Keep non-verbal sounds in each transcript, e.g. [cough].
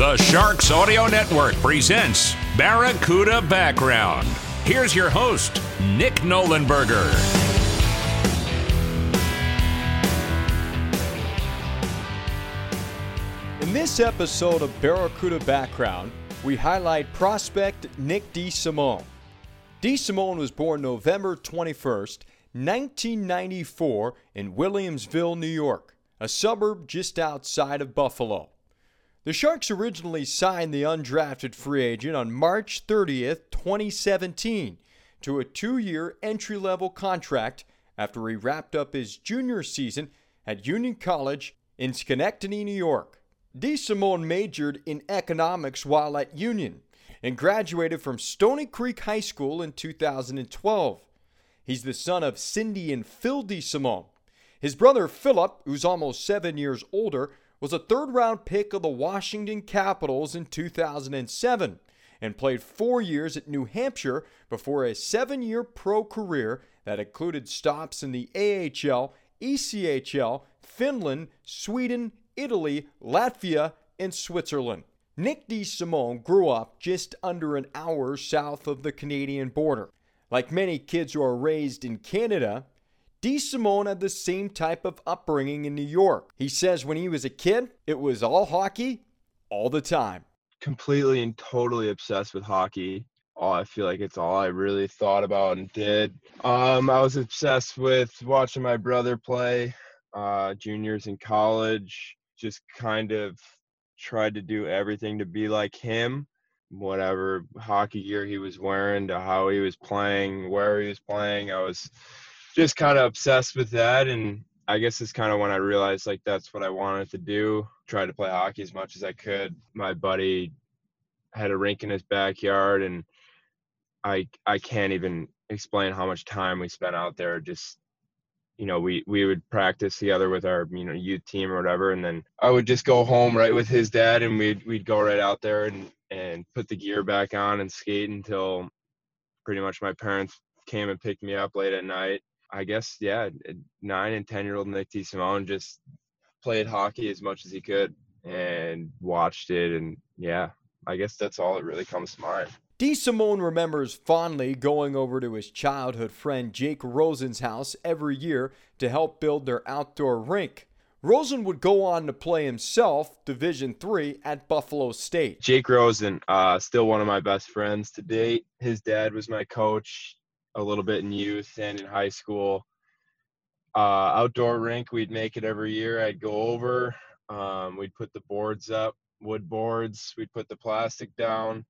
The Sharks Audio Network presents Barracuda Background. Here's your host, Nick Nollenberger. In this episode of Barracuda Background, we highlight prospect Nick DeSimone. DeSimone was born November 21st, 1994, in Williamsville, New York, a suburb just outside of Buffalo. The Sharks originally signed the undrafted free agent on March 30th, 2017, to a two year entry level contract after he wrapped up his junior season at Union College in Schenectady, New York. DeSimone majored in economics while at Union and graduated from Stony Creek High School in 2012. He's the son of Cindy and Phil DeSimone. His brother Philip, who's almost seven years older, was a third round pick of the Washington Capitals in 2007 and played four years at New Hampshire before a seven year pro career that included stops in the AHL, ECHL, Finland, Sweden, Italy, Latvia, and Switzerland. Nick DeSimone grew up just under an hour south of the Canadian border. Like many kids who are raised in Canada, DeSimone had the same type of upbringing in New York. He says when he was a kid, it was all hockey all the time. Completely and totally obsessed with hockey. Oh, I feel like it's all I really thought about and did. Um, I was obsessed with watching my brother play uh, juniors in college. Just kind of tried to do everything to be like him. Whatever hockey gear he was wearing, to how he was playing, where he was playing, I was just kind of obsessed with that and I guess it's kind of when I realized like that's what I wanted to do. Try to play hockey as much as I could. My buddy had a rink in his backyard and I I can't even explain how much time we spent out there just you know we we would practice together with our you know youth team or whatever and then I would just go home right with his dad and we'd we'd go right out there and and put the gear back on and skate until pretty much my parents came and picked me up late at night I guess yeah, nine and ten year old Nick Simone just played hockey as much as he could and watched it, and yeah, I guess that's all that really comes to mind. DeSimone remembers fondly going over to his childhood friend Jake Rosen's house every year to help build their outdoor rink. Rosen would go on to play himself Division Three at Buffalo State. Jake Rosen, uh, still one of my best friends to date. His dad was my coach a little bit in youth and in high school. Uh, outdoor rink, we'd make it every year. I'd go over. Um, we'd put the boards up, wood boards. We'd put the plastic down,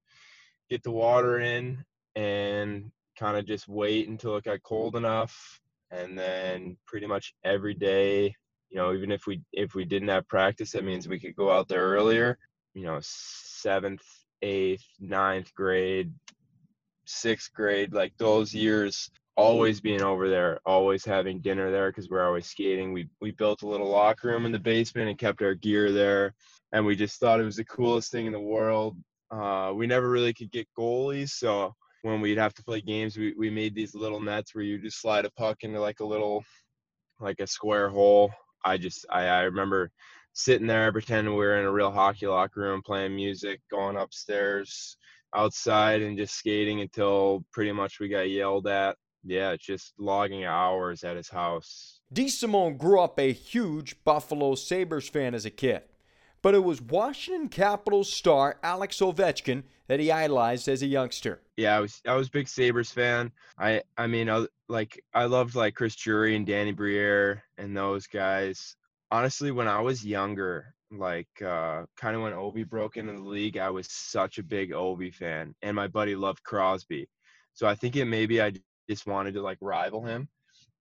get the water in, and kind of just wait until it got cold enough. And then pretty much every day, you know, even if we if we didn't have practice, that means we could go out there earlier. You know, seventh, eighth, ninth grade, sixth grade, like those years, always being over there, always having dinner there because we're always skating. We we built a little locker room in the basement and kept our gear there, and we just thought it was the coolest thing in the world. Uh, we never really could get goalies, so when we'd have to play games, we, we made these little nets where you just slide a puck into like a little, like a square hole. I just I, I remember sitting there pretending we were in a real hockey locker room playing music, going upstairs, outside and just skating until pretty much we got yelled at. Yeah, just logging hours at his house. DeSimone grew up a huge Buffalo Sabres fan as a kid, but it was Washington Capitals star Alex Ovechkin that he idolized as a youngster. Yeah, I was I was a big Sabres fan. I I mean, I, like I loved like Chris Drury and Danny Briere and those guys. Honestly, when I was younger, like uh, kind of when Ovi broke into the league, I was such a big Ovi fan, and my buddy loved Crosby. So I think it maybe I just wanted to like rival him,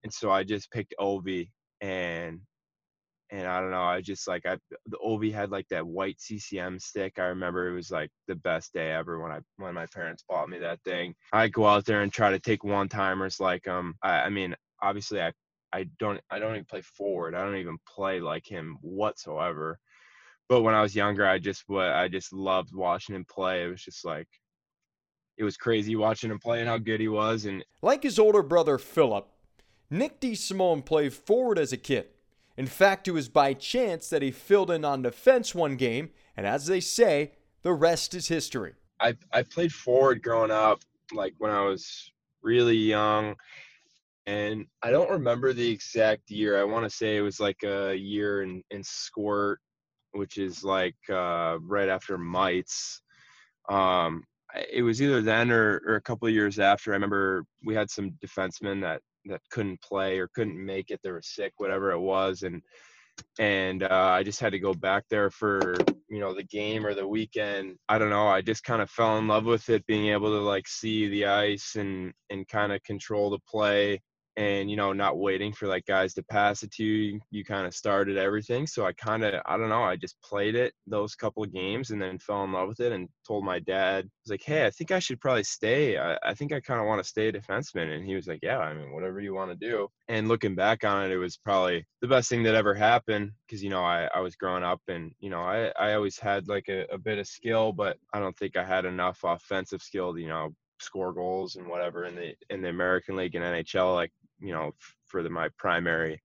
and so I just picked Ovi, and and I don't know, I just like I the Ovi had like that white CCM stick. I remember it was like the best day ever when I when my parents bought me that thing. I go out there and try to take one timers like um I, I mean obviously I I don't I don't even play forward. I don't even play like him whatsoever. But when I was younger, I just what I just loved watching him play. It was just like it was crazy watching him play and how good he was. And like his older brother Philip, Nick DeSimone played forward as a kid. In fact, it was by chance that he filled in on defense one game, and as they say, the rest is history. I I played forward growing up, like when I was really young, and I don't remember the exact year. I want to say it was like a year in in squirt, which is like uh, right after mites. Um, it was either then or, or a couple of years after. I remember we had some defensemen that that couldn't play or couldn't make it. They were sick, whatever it was, and and uh, I just had to go back there for you know the game or the weekend. I don't know. I just kind of fell in love with it, being able to like see the ice and and kind of control the play and you know not waiting for like guys to pass it to you you kind of started everything so i kind of i don't know i just played it those couple of games and then fell in love with it and told my dad I was like hey i think i should probably stay i, I think i kind of want to stay a defenseman and he was like yeah i mean whatever you want to do and looking back on it it was probably the best thing that ever happened because you know I, I was growing up and you know i, I always had like a, a bit of skill but i don't think i had enough offensive skill to you know score goals and whatever in the in the American League and NHL like you know for the, my primary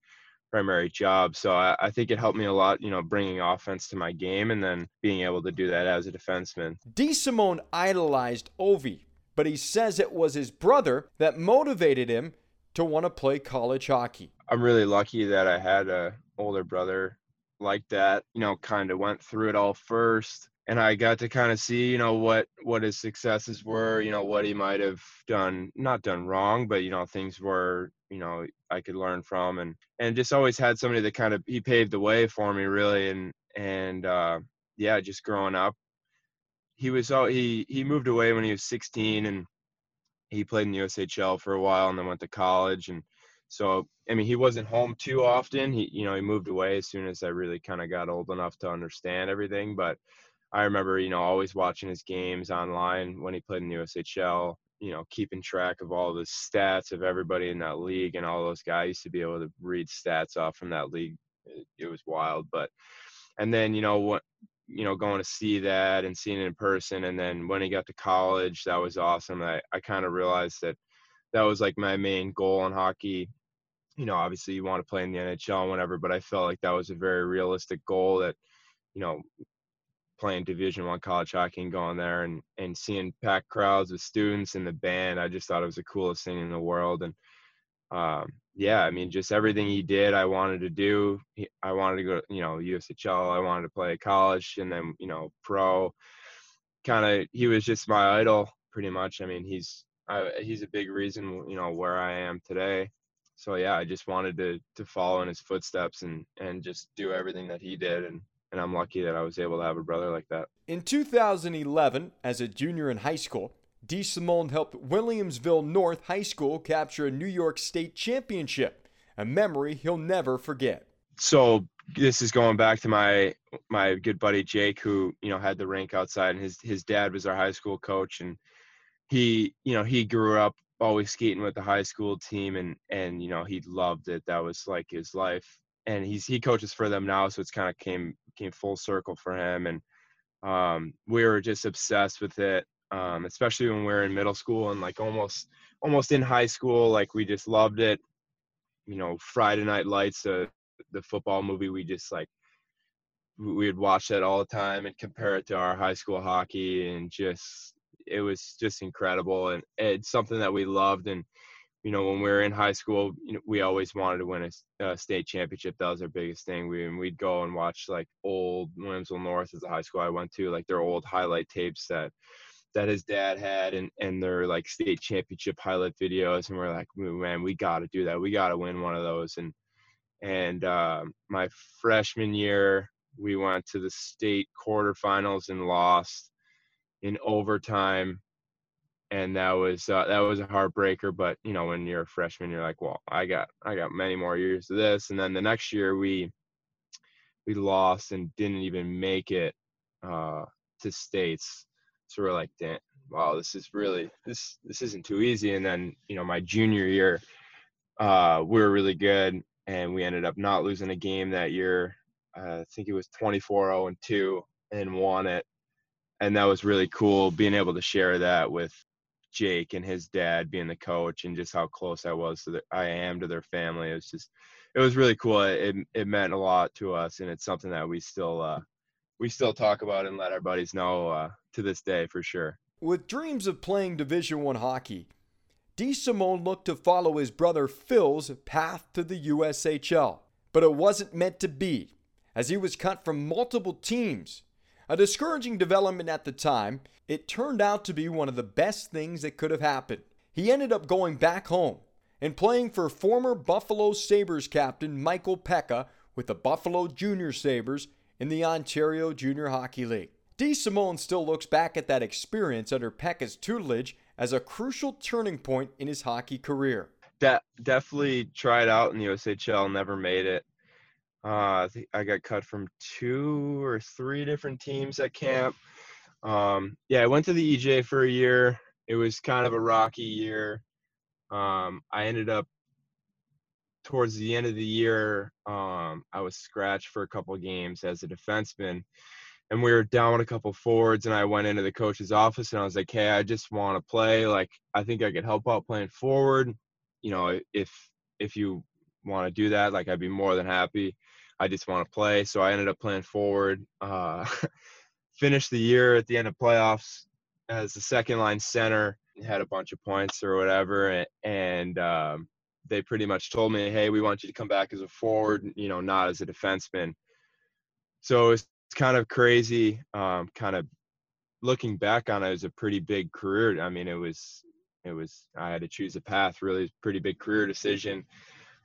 primary job. So I, I, think it helped me a lot, you know, bringing offense to my game and then being able to do that as a defenseman. DeSimone idolized Ovi, but he says it was his brother that motivated him to want to play college hockey. I'm really lucky that I had a older brother like that, you know, kind of went through it all first and I got to kind of see, you know, what what his successes were, you know, what he might have done, not done wrong, but you know, things were, you know, I could learn from, and and just always had somebody that kind of he paved the way for me, really, and and uh, yeah, just growing up, he was all he he moved away when he was 16, and he played in the USHL for a while, and then went to college, and so I mean, he wasn't home too often. He you know he moved away as soon as I really kind of got old enough to understand everything, but I remember, you know, always watching his games online when he played in the USHL, you know, keeping track of all the stats of everybody in that league and all those guys used to be able to read stats off from that league. It, it was wild. But, and then, you know, what, you know, going to see that and seeing it in person. And then when he got to college, that was awesome. I, I kind of realized that that was like my main goal in hockey. You know, obviously you want to play in the NHL and whatever, but I felt like that was a very realistic goal that, you know, playing division one college hockey and going there and and seeing packed crowds of students and the band i just thought it was the coolest thing in the world. And um, yeah i mean just everything he did i wanted to do. I wanted to go you know ushl i wanted to play college and then you know pro. Kind of he was just my idol pretty much. I mean he's I, he's a big reason you know where i am today. So yeah i just wanted to to follow in his footsteps and and just do everything that he did and and I'm lucky that I was able to have a brother like that. In 2011, as a junior in high school, DeSimone helped Williamsville North High School capture a New York State championship, a memory he'll never forget. So this is going back to my my good buddy Jake, who you know had the rink outside, and his his dad was our high school coach, and he you know he grew up always skating with the high school team, and and you know he loved it. That was like his life, and he's he coaches for them now, so it's kind of came came full circle for him, and um, we were just obsessed with it. Um, especially when we were in middle school and like almost almost in high school, like we just loved it. You know, Friday Night Lights, uh, the football movie, we just like we would watch that all the time and compare it to our high school hockey, and just it was just incredible, and it's something that we loved and you know, when we were in high school, you know, we always wanted to win a, a state championship. That was our biggest thing. We and we'd go and watch like old Williamsville North as a high school I went to, like their old highlight tapes that that his dad had and and their like state championship highlight videos and we're like man we got to do that we got to win one of those and and uh, my freshman year we went to the state quarterfinals and lost in overtime and that was uh, that was a heartbreaker. But you know, when you're a freshman, you're like, well, I got I got many more years of this. And then the next year we we lost and didn't even make it uh, to states. So we're like, damn, wow, this is really this this isn't too easy. And then you know my junior year, uh, we were really good, and we ended up not losing a game that year. I think it was 24-0 and two, and won it. And that was really cool being able to share that with Jake and his dad being the coach and just how close I was to the, I am to their family. It was just it was really cool. It it meant a lot to us, and it's something that we still uh, we still talk about and let our buddies know uh, to this day for sure. With dreams of playing Division One hockey, DeSimone looked to follow his brother Phil's path to the USHL, but it wasn't meant to be, as he was cut from multiple teams. A discouraging development at the time, it turned out to be one of the best things that could have happened. He ended up going back home and playing for former Buffalo Sabres captain Michael Peca with the Buffalo Junior Sabres in the Ontario Junior Hockey League. DeSimone still looks back at that experience under Peca's tutelage as a crucial turning point in his hockey career. De- definitely tried out in the USHL, never made it. Uh, I I got cut from two or three different teams at camp. Um, yeah, I went to the EJ for a year. It was kind of a rocky year. Um, I ended up towards the end of the year, um, I was scratched for a couple games as a defenseman, and we were down a couple forwards. And I went into the coach's office and I was like, "Hey, I just want to play. Like, I think I could help out playing forward. You know, if if you want to do that, like, I'd be more than happy. I just want to play." So I ended up playing forward. Uh, [laughs] finished the year at the end of playoffs as the second line center. And had a bunch of points or whatever, and, and um, they pretty much told me, "Hey, we want you to come back as a forward, you know, not as a defenseman." So it's kind of crazy. Um, kind of looking back on it, it was a pretty big career. I mean, it was, it was. I had to choose a path. Really, pretty big career decision.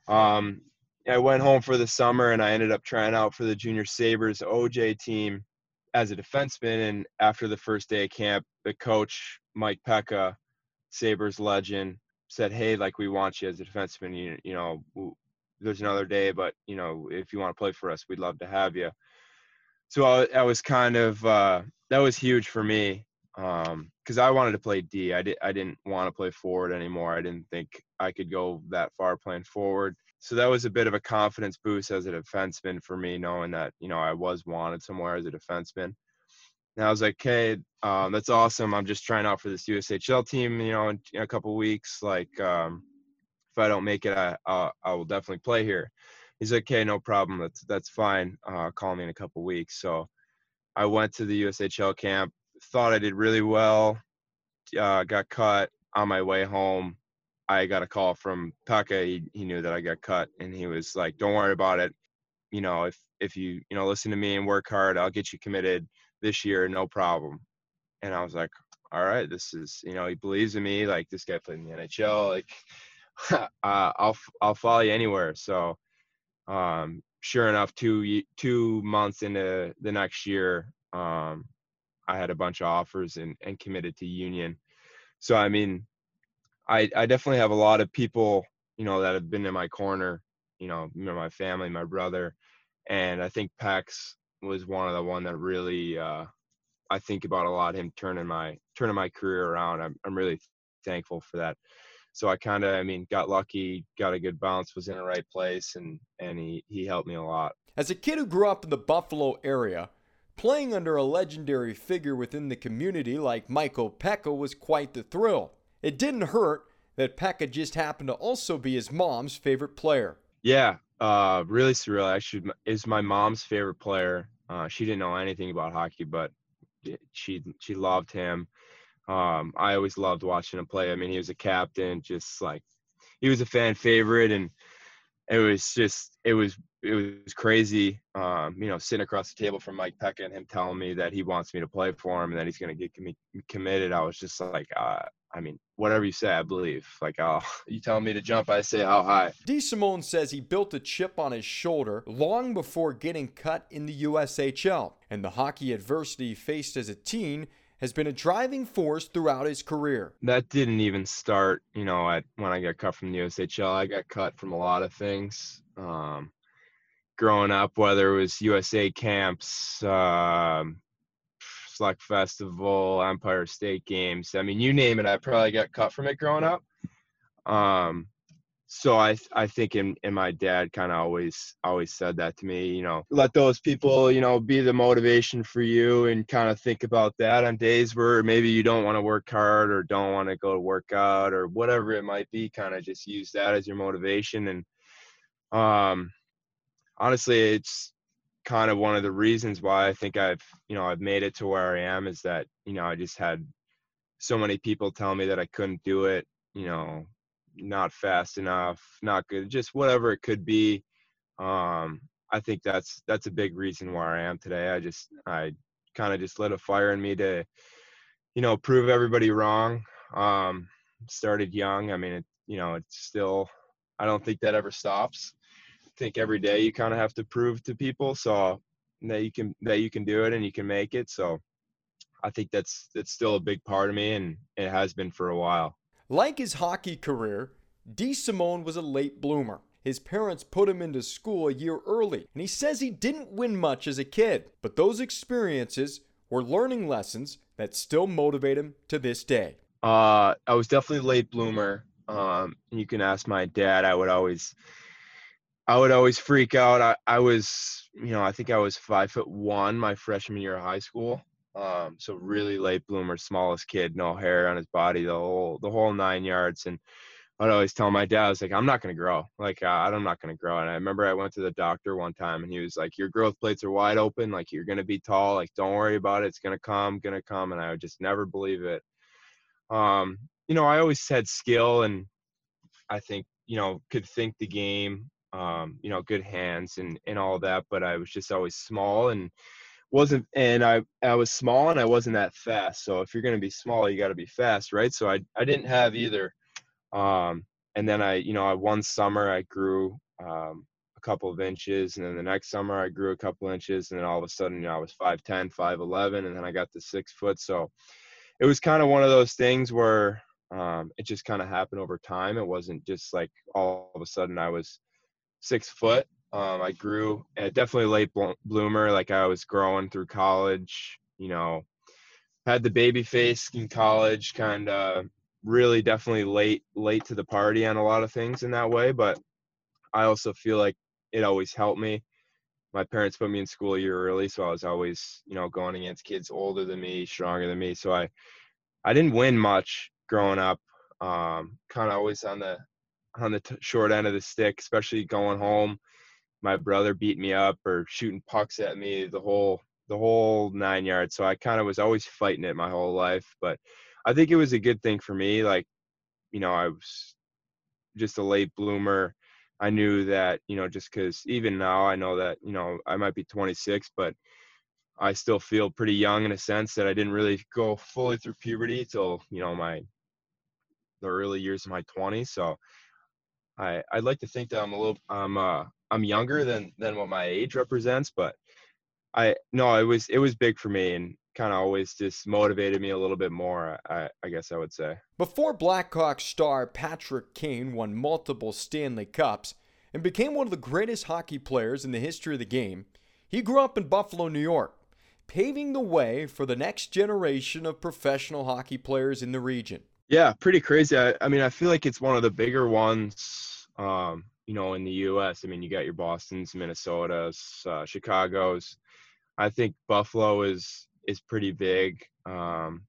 Um, I went home for the summer, and I ended up trying out for the Junior Sabres OJ team as a defenseman. And after the first day of camp, the coach Mike Peca, Sabres legend, said, "Hey, like we want you as a defenseman. You, you know, there's another day, but you know, if you want to play for us, we'd love to have you." So I, I was kind of uh, that was huge for me because um, I wanted to play D. I did I didn't want to play forward anymore. I didn't think I could go that far playing forward. So that was a bit of a confidence boost as a defenseman for me, knowing that you know I was wanted somewhere as a defenseman. And I was like, "Hey, um, that's awesome. I'm just trying out for this USHL team, you know, in, in a couple weeks. Like, um, if I don't make it, I, I, I will definitely play here." He's like, "Okay, no problem. That's that's fine. Uh, call me in a couple weeks." So I went to the USHL camp. Thought I did really well. Uh, got cut on my way home. I got a call from Peca. He, he knew that I got cut, and he was like, "Don't worry about it. You know, if if you you know listen to me and work hard, I'll get you committed this year, no problem. And I was like, all right, this is, you know, he believes in me. Like this guy played in the NHL. Like, [laughs] uh, I'll I'll follow you anywhere. So, um, sure enough, two two months into the next year, um, I had a bunch of offers and and committed to Union. So I mean, I I definitely have a lot of people, you know, that have been in my corner. You know, my family, my brother, and I think Peca was one of the one that really uh, I think about a lot. Him turning my turning my career around. I'm I'm really thankful for that. So I kind of I mean got lucky, got a good bounce, was in the right place, and and he he helped me a lot. As a kid who grew up in the Buffalo area, playing under a legendary figure within the community like Michael Peca was quite the thrill. It didn't hurt that Peca just happened to also be his mom's favorite player. Yeah, uh, really surreal. Actually, is my mom's favorite player. Uh, she didn't know anything about hockey, but she she loved him. Um, I always loved watching him play. I mean, he was a captain, just like he was a fan favorite, and it was just it was it was crazy. Um, you know, sitting across the table from Mike Peca and him telling me that he wants me to play for him and that he's going to get me committed. I was just like, uh, I mean, whatever you say, I believe. Like, oh, [laughs] you tell me to jump, I say how high. DeSimone says he built a chip on his shoulder long before getting cut in the USHL, and the hockey adversity he faced as a teen has been a driving force throughout his career. That didn't even start, you know, at when I got cut from the USHL. I got cut from a lot of things. Um, growing up, whether it was USA camps, um, Select Festival, Empire State Games. I mean, you name it, I probably got cut from it growing up. Um, so I I think in, in my dad kind of always always said that to me, you know, let those people, you know, be the motivation for you and kind of think about that on days where maybe you don't want to work hard or don't want to go to work out or whatever it might be, kind of just use that as your motivation and um honestly it's kind of one of the reasons why I think I've, you know, I've made it to where I am is that, you know, I just had so many people tell me that I couldn't do it, you know, not fast enough, not good, just whatever it could be. Um, I think that's that's a big reason why I am today. I just I kind of just lit a fire in me to, you know, prove everybody wrong. Um, started young. I mean, it, you know, it's still. I don't think that ever stops. I think every day you kind of have to prove to people so that you can that you can do it and you can make it. So I think that's that's still a big part of me, and it has been for a while. Like his hockey career, DeSimone was a late bloomer. His parents put him into school a year early, and he says he didn't win much as a kid, but those experiences were learning lessons that still motivate him to this day. Uh, I was definitely a late bloomer. Um, you can ask my dad. I would always, I would always freak out. I, I was, you know, I think I was five foot one my freshman year of high school. Um, so really late bloomer, smallest kid, no hair on his body, the whole the whole nine yards. And I'd always tell my dad, I was like, I'm not gonna grow. Like uh, I'm not gonna grow. And I remember I went to the doctor one time, and he was like, Your growth plates are wide open. Like you're gonna be tall. Like don't worry about it. It's gonna come, gonna come. And I would just never believe it. Um, you know, I always had skill, and I think you know could think the game. Um, you know, good hands and and all that. But I was just always small and wasn't and I I was small and I wasn't that fast. So if you're going to be small, you got to be fast, right? So I I didn't have either. Um, and then I you know I one summer I grew um, a couple of inches, and then the next summer I grew a couple inches, and then all of a sudden you know I was 5'10", 5'11", and then I got to six foot. So it was kind of one of those things where um, it just kind of happened over time. It wasn't just like all of a sudden I was six foot. Um, I grew definitely late bloomer. Like I was growing through college, you know, had the baby face in college, kind of really definitely late, late to the party on a lot of things in that way. But I also feel like it always helped me. My parents put me in school a year early, so I was always, you know, going against kids older than me, stronger than me. So I, I didn't win much growing up. Um, kind of always on the on the t- short end of the stick, especially going home my brother beat me up or shooting pucks at me the whole the whole nine yards. So I kind of was always fighting it my whole life. But I think it was a good thing for me. Like, you know, I was just a late bloomer. I knew that, you know, just because even now I know that, you know, I might be 26, but I still feel pretty young in a sense that I didn't really go fully through puberty till, you know, my the early years of my 20s. So I I'd like to think that I'm a little I'm uh I'm younger than than what my age represents, but I no, it was it was big for me and kind of always just motivated me a little bit more. I I guess I would say. Before Blackhawks star Patrick Kane won multiple Stanley Cups and became one of the greatest hockey players in the history of the game, he grew up in Buffalo, New York, paving the way for the next generation of professional hockey players in the region. Yeah, pretty crazy. I, I mean, I feel like it's one of the bigger ones. Um, you know, in the U.S. I mean, you got your Boston's, Minnesota's, uh, Chicago's. I think Buffalo is is pretty big. Um,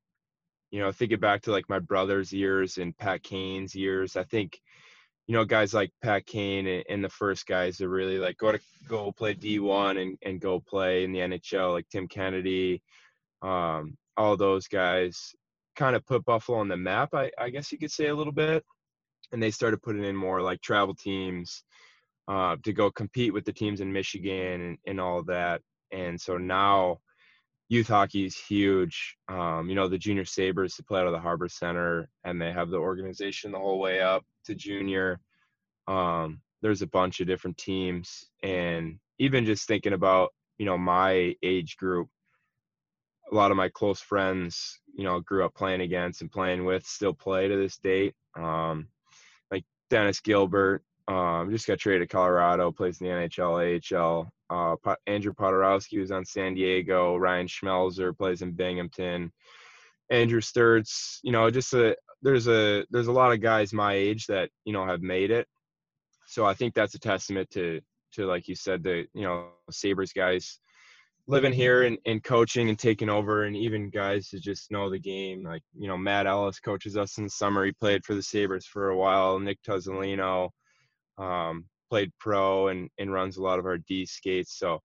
you know, thinking back to like my brother's years and Pat Kane's years, I think, you know, guys like Pat Kane and, and the first guys that really like go to go play D1 and, and go play in the NHL, like Tim Kennedy, um, all those guys kind of put Buffalo on the map, I, I guess you could say a little bit and they started putting in more like travel teams uh, to go compete with the teams in Michigan and, and all that. And so now youth hockey is huge. Um, you know, the junior Sabres to play out of the Harbor Center and they have the organization the whole way up to junior. Um, there's a bunch of different teams. And even just thinking about, you know, my age group, a lot of my close friends, you know, grew up playing against and playing with, still play to this date. Um, like Dennis Gilbert, Um, just got traded to Colorado, plays in the NHL, AHL. Uh, Andrew Poturalski was on San Diego. Ryan Schmelzer plays in Binghamton. Andrew Sturtz, you know, just a there's a there's a lot of guys my age that you know have made it. So I think that's a testament to to like you said the you know Sabres guys living here and, and coaching and taking over and even guys to just know the game like you know matt ellis coaches us in the summer. He played for the sabres for a while. Nick Tuzzolino um, played pro and, and runs a lot of our d skates. So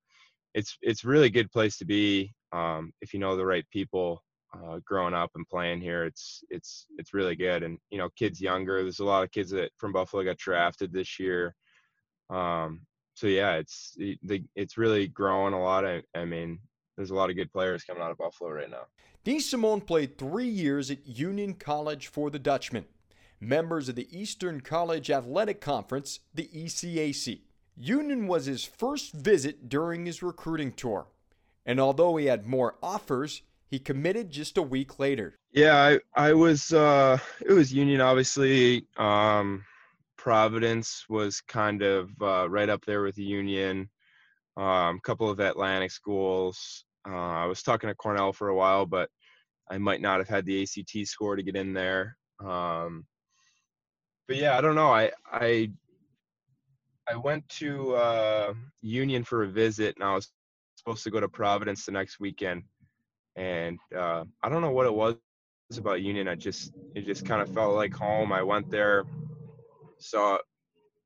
it's it's really good place to be um, if you know the right people uh, growing up and playing here. It's it's it's really good. And you know kids younger there's a lot of kids that from buffalo got drafted this year. Um, so yeah, it's it's really growing a lot. I, I mean, there's a lot of good players coming out of Buffalo right now. DeSimone played three years at Union College for the Dutchmen, members of the Eastern College Athletic Conference, the ECAC. Union was his first visit during his recruiting tour, and although he had more offers, he committed just a week later. Yeah, I I was uh, it was Union obviously. Um, Providence was kind of uh, right up there with the Union. A um, couple of Atlantic schools. Uh, I was talking to Cornell for a while, but I might not have had the ACT score to get in there. Um, but yeah, I don't know. I I I went to uh, Union for a visit, and I was supposed to go to Providence the next weekend. And uh, I don't know what it was about Union. I just it just kind of felt like home. I went there saw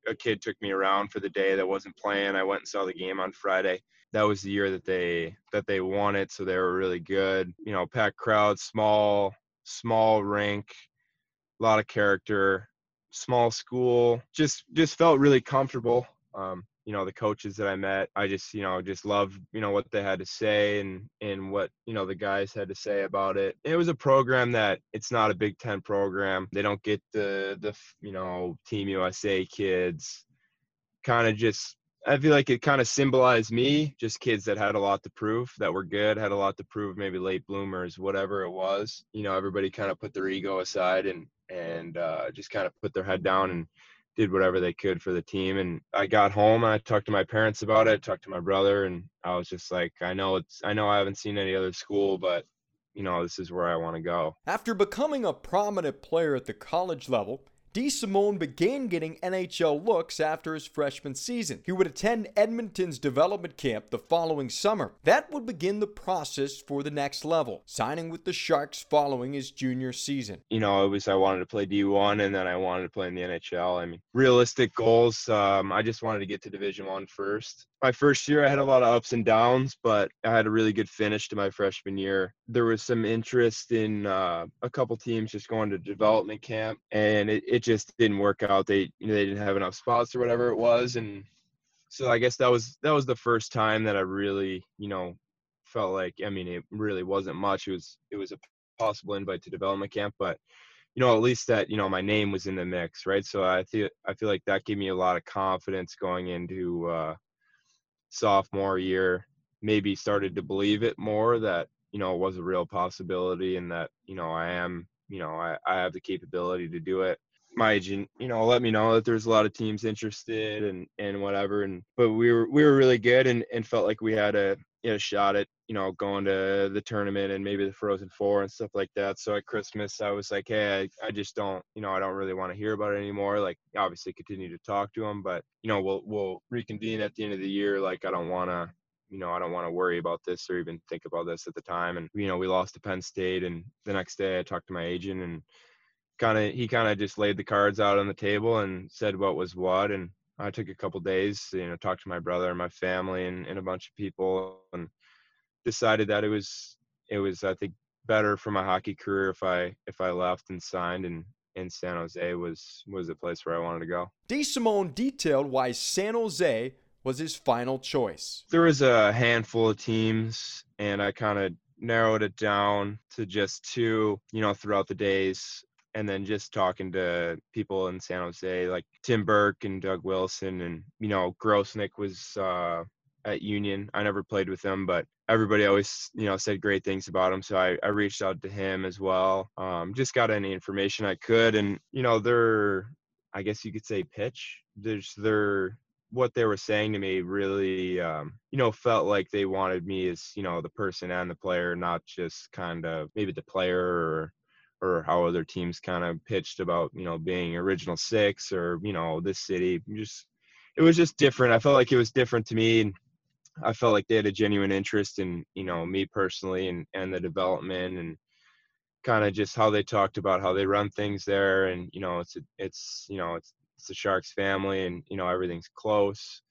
a kid took me around for the day that wasn't playing. I went and saw the game on Friday. That was the year that they that they won it, so they were really good. You know, packed crowd, small small rink, a lot of character, small school. Just just felt really comfortable. Um, you know the coaches that I met. I just you know just loved you know what they had to say and and what you know the guys had to say about it. It was a program that it's not a Big Ten program. They don't get the the you know Team USA kids. Kind of just I feel like it kind of symbolized me, just kids that had a lot to prove, that were good, had a lot to prove, maybe late bloomers, whatever it was. You know, everybody kind of put their ego aside and and uh, just kind of put their head down and did whatever they could for the team. And I got home I talked to my parents about it, talked to my brother, and I was just like, I know it's, I know I haven't seen any other school, but you know, this is where I want to go. After becoming a prominent player at the college level, DeSimone began getting NHL looks after his freshman season. He would attend Edmonton's development camp the following summer. That would begin the process for the next level, signing with the Sharks following his junior season. You know, it was I wanted to play D1 and then I wanted to play in the NHL. I mean, realistic goals, um, I just wanted to get to Division One first my first year, I had a lot of ups and downs, but I had a really good finish to my freshman year. There was some interest in uh, a couple teams just going to development camp, and it, it just didn't work out. They you know, they didn't have enough spots or whatever it was, and so I guess that was that was the first time that I really you know felt like I mean it really wasn't much. It was it was a possible invite to development camp, but you know at least that you know my name was in the mix, right? So I feel I feel like that gave me a lot of confidence going into. Uh, sophomore year maybe started to believe it more that you know it was a real possibility and that you know I am you know I, I have the capability to do it. My agent you know let me know that there's a lot of teams interested and and whatever and but we were we were really good and, and felt like we had a, a shot at you know going to the tournament and maybe the frozen four and stuff like that. So at christmas i was like hey i, I just don't you know i don't really want to hear about it anymore. Like obviously continue to talk to him but you know we'll we'll reconvene at the end of the year. Like i don't want to you know, I don't want to worry about this or even think about this at the time. And, you know, we lost to Penn State. And the next day I talked to my agent and kind of he kind of just laid the cards out on the table and said what was what and i took a couple days you know talked to my brother and my family and, and a bunch of people and decided that it was it was i think better for my hockey career if i if i left and signed and in San Jose was was the place where I wanted to go. DeSimone detailed why San Jose was his final choice. There was a handful of teams, and I kind of narrowed it down to just two, you know, throughout the days and then just talking to people in San Jose, like Tim Burke and Doug Wilson, and you know, Grosenick was uh, at Union. I never played with him, but everybody always, you know, said great things about him. So I, I reached out to him as well. Um, just got any information I could, and you know, their, I guess you could say, pitch there's their what they were saying to me really um, you know felt like they wanted me as you know the person and the player not just kind of maybe the player or or how other teams kind of pitched about you know being original six or you know this city just it was just different. I felt like it was different to me and i felt like they had a genuine interest in you know me personally and and the development and kind of just how they talked about how they run things there. And you know it's it's you know it's it's the Sharks family, and you know everything's close.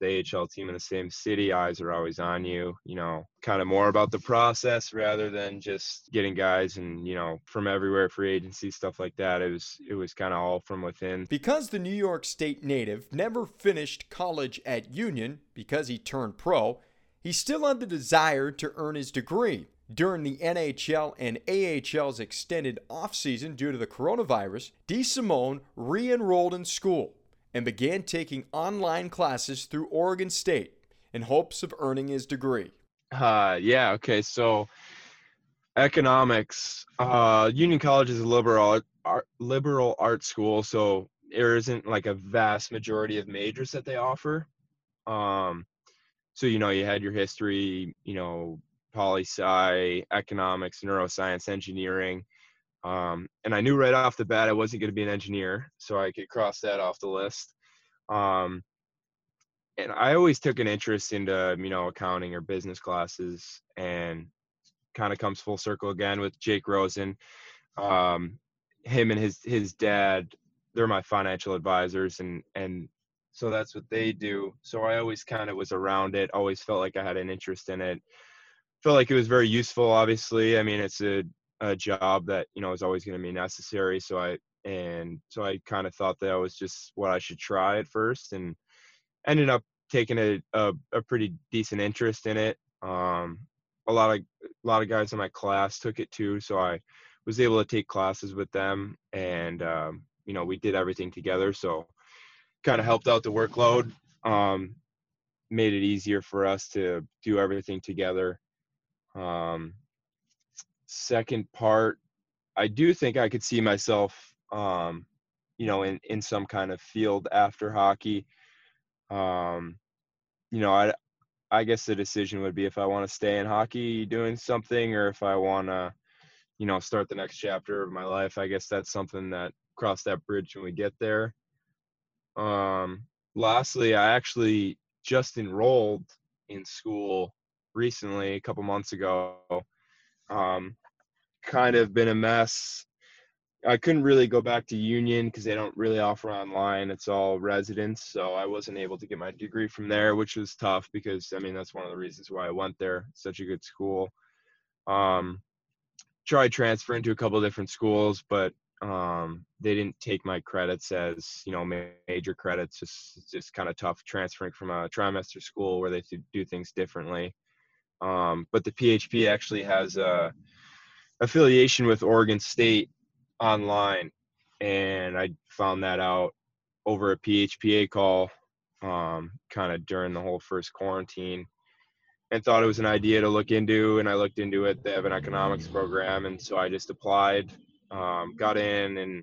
The AHL team in the same city, eyes are always on you. You know, kind of more about the process rather than just getting guys and you know from everywhere, free agency stuff like that. It was it was kind of all from within. Because the New York State native never finished college at Union because he turned pro, he still had the desire to earn his degree. During the NHL and AHL's extended offseason due to the coronavirus, DeSimone re enrolled in school and began taking online classes through Oregon State in hopes of earning his degree. Uh, yeah, okay. So, economics, uh, Union College is a liberal art, liberal arts school, so there isn't like a vast majority of majors that they offer. Um, so you know, you had your history, you know, poli sci, economics, neuroscience, engineering. Um, and I knew right off the bat I wasn't going to be an engineer, so I could cross that off the list. Um, and I always took an interest into you know accounting or business classes, and kind of comes full circle again with Jake Rosen. Um, him and his his dad, they're my financial advisors, and and so that's what they do. So I always kind of was around it, always felt like I had an interest in it felt like it was very useful. Obviously, I mean, it's a, a job that you know is always going to be necessary. So I and so I kind of thought that was just what I should try at first, and ended up taking a a, a pretty decent interest in it. Um, a lot of a lot of guys in my class took it too, so I was able to take classes with them, and um, you know we did everything together. So kind of helped out the workload. Um, made it easier for us to do everything together um, second part, I do think I could see myself, um, you know, in, in some kind of field after hockey. Um, you know, I, I guess the decision would be if I want to stay in hockey doing something or if I want to, you know, start the next chapter of my life. I guess that's something that cross that bridge when we get there. Um, lastly, I actually just enrolled in school recently, a couple months ago. Um, kind of been a mess. I couldn't really go back to Union because they don't really offer online. It's all residence, so I wasn't able to get my degree from there, which was tough because I mean that's one of the reasons why I went there. Such a good school. Um, tried transferring to a couple different schools, but um, they didn't take my credits as you know major credits. Just just kind of tough transferring from a trimester school where they do things differently. Um, but the PHP actually has a affiliation with Oregon State online, and I found that out over a PHPA call, um, kind of during the whole first quarantine, and thought it was an idea to look into. And I looked into it. They have an economics program, and so I just applied, um, got in, and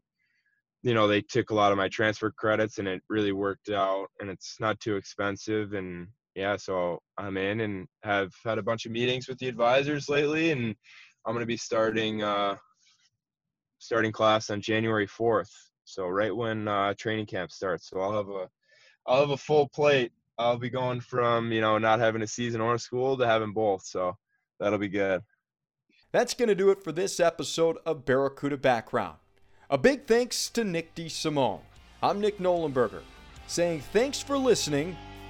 you know they took a lot of my transfer credits, and it really worked out. And it's not too expensive, and yeah, so I'm in and have had a bunch of meetings with the advisors lately, and I'm going to be starting uh, starting class on January 4th. So right when uh, training camp starts, so I'll have a I'll have a full plate. I'll be going from you know not having a season or a school to having both. So that'll be good. That's going to do it for this episode of Barracuda Background. A big thanks to Nick DeSimone. I'm Nick Nollenberger, saying thanks for listening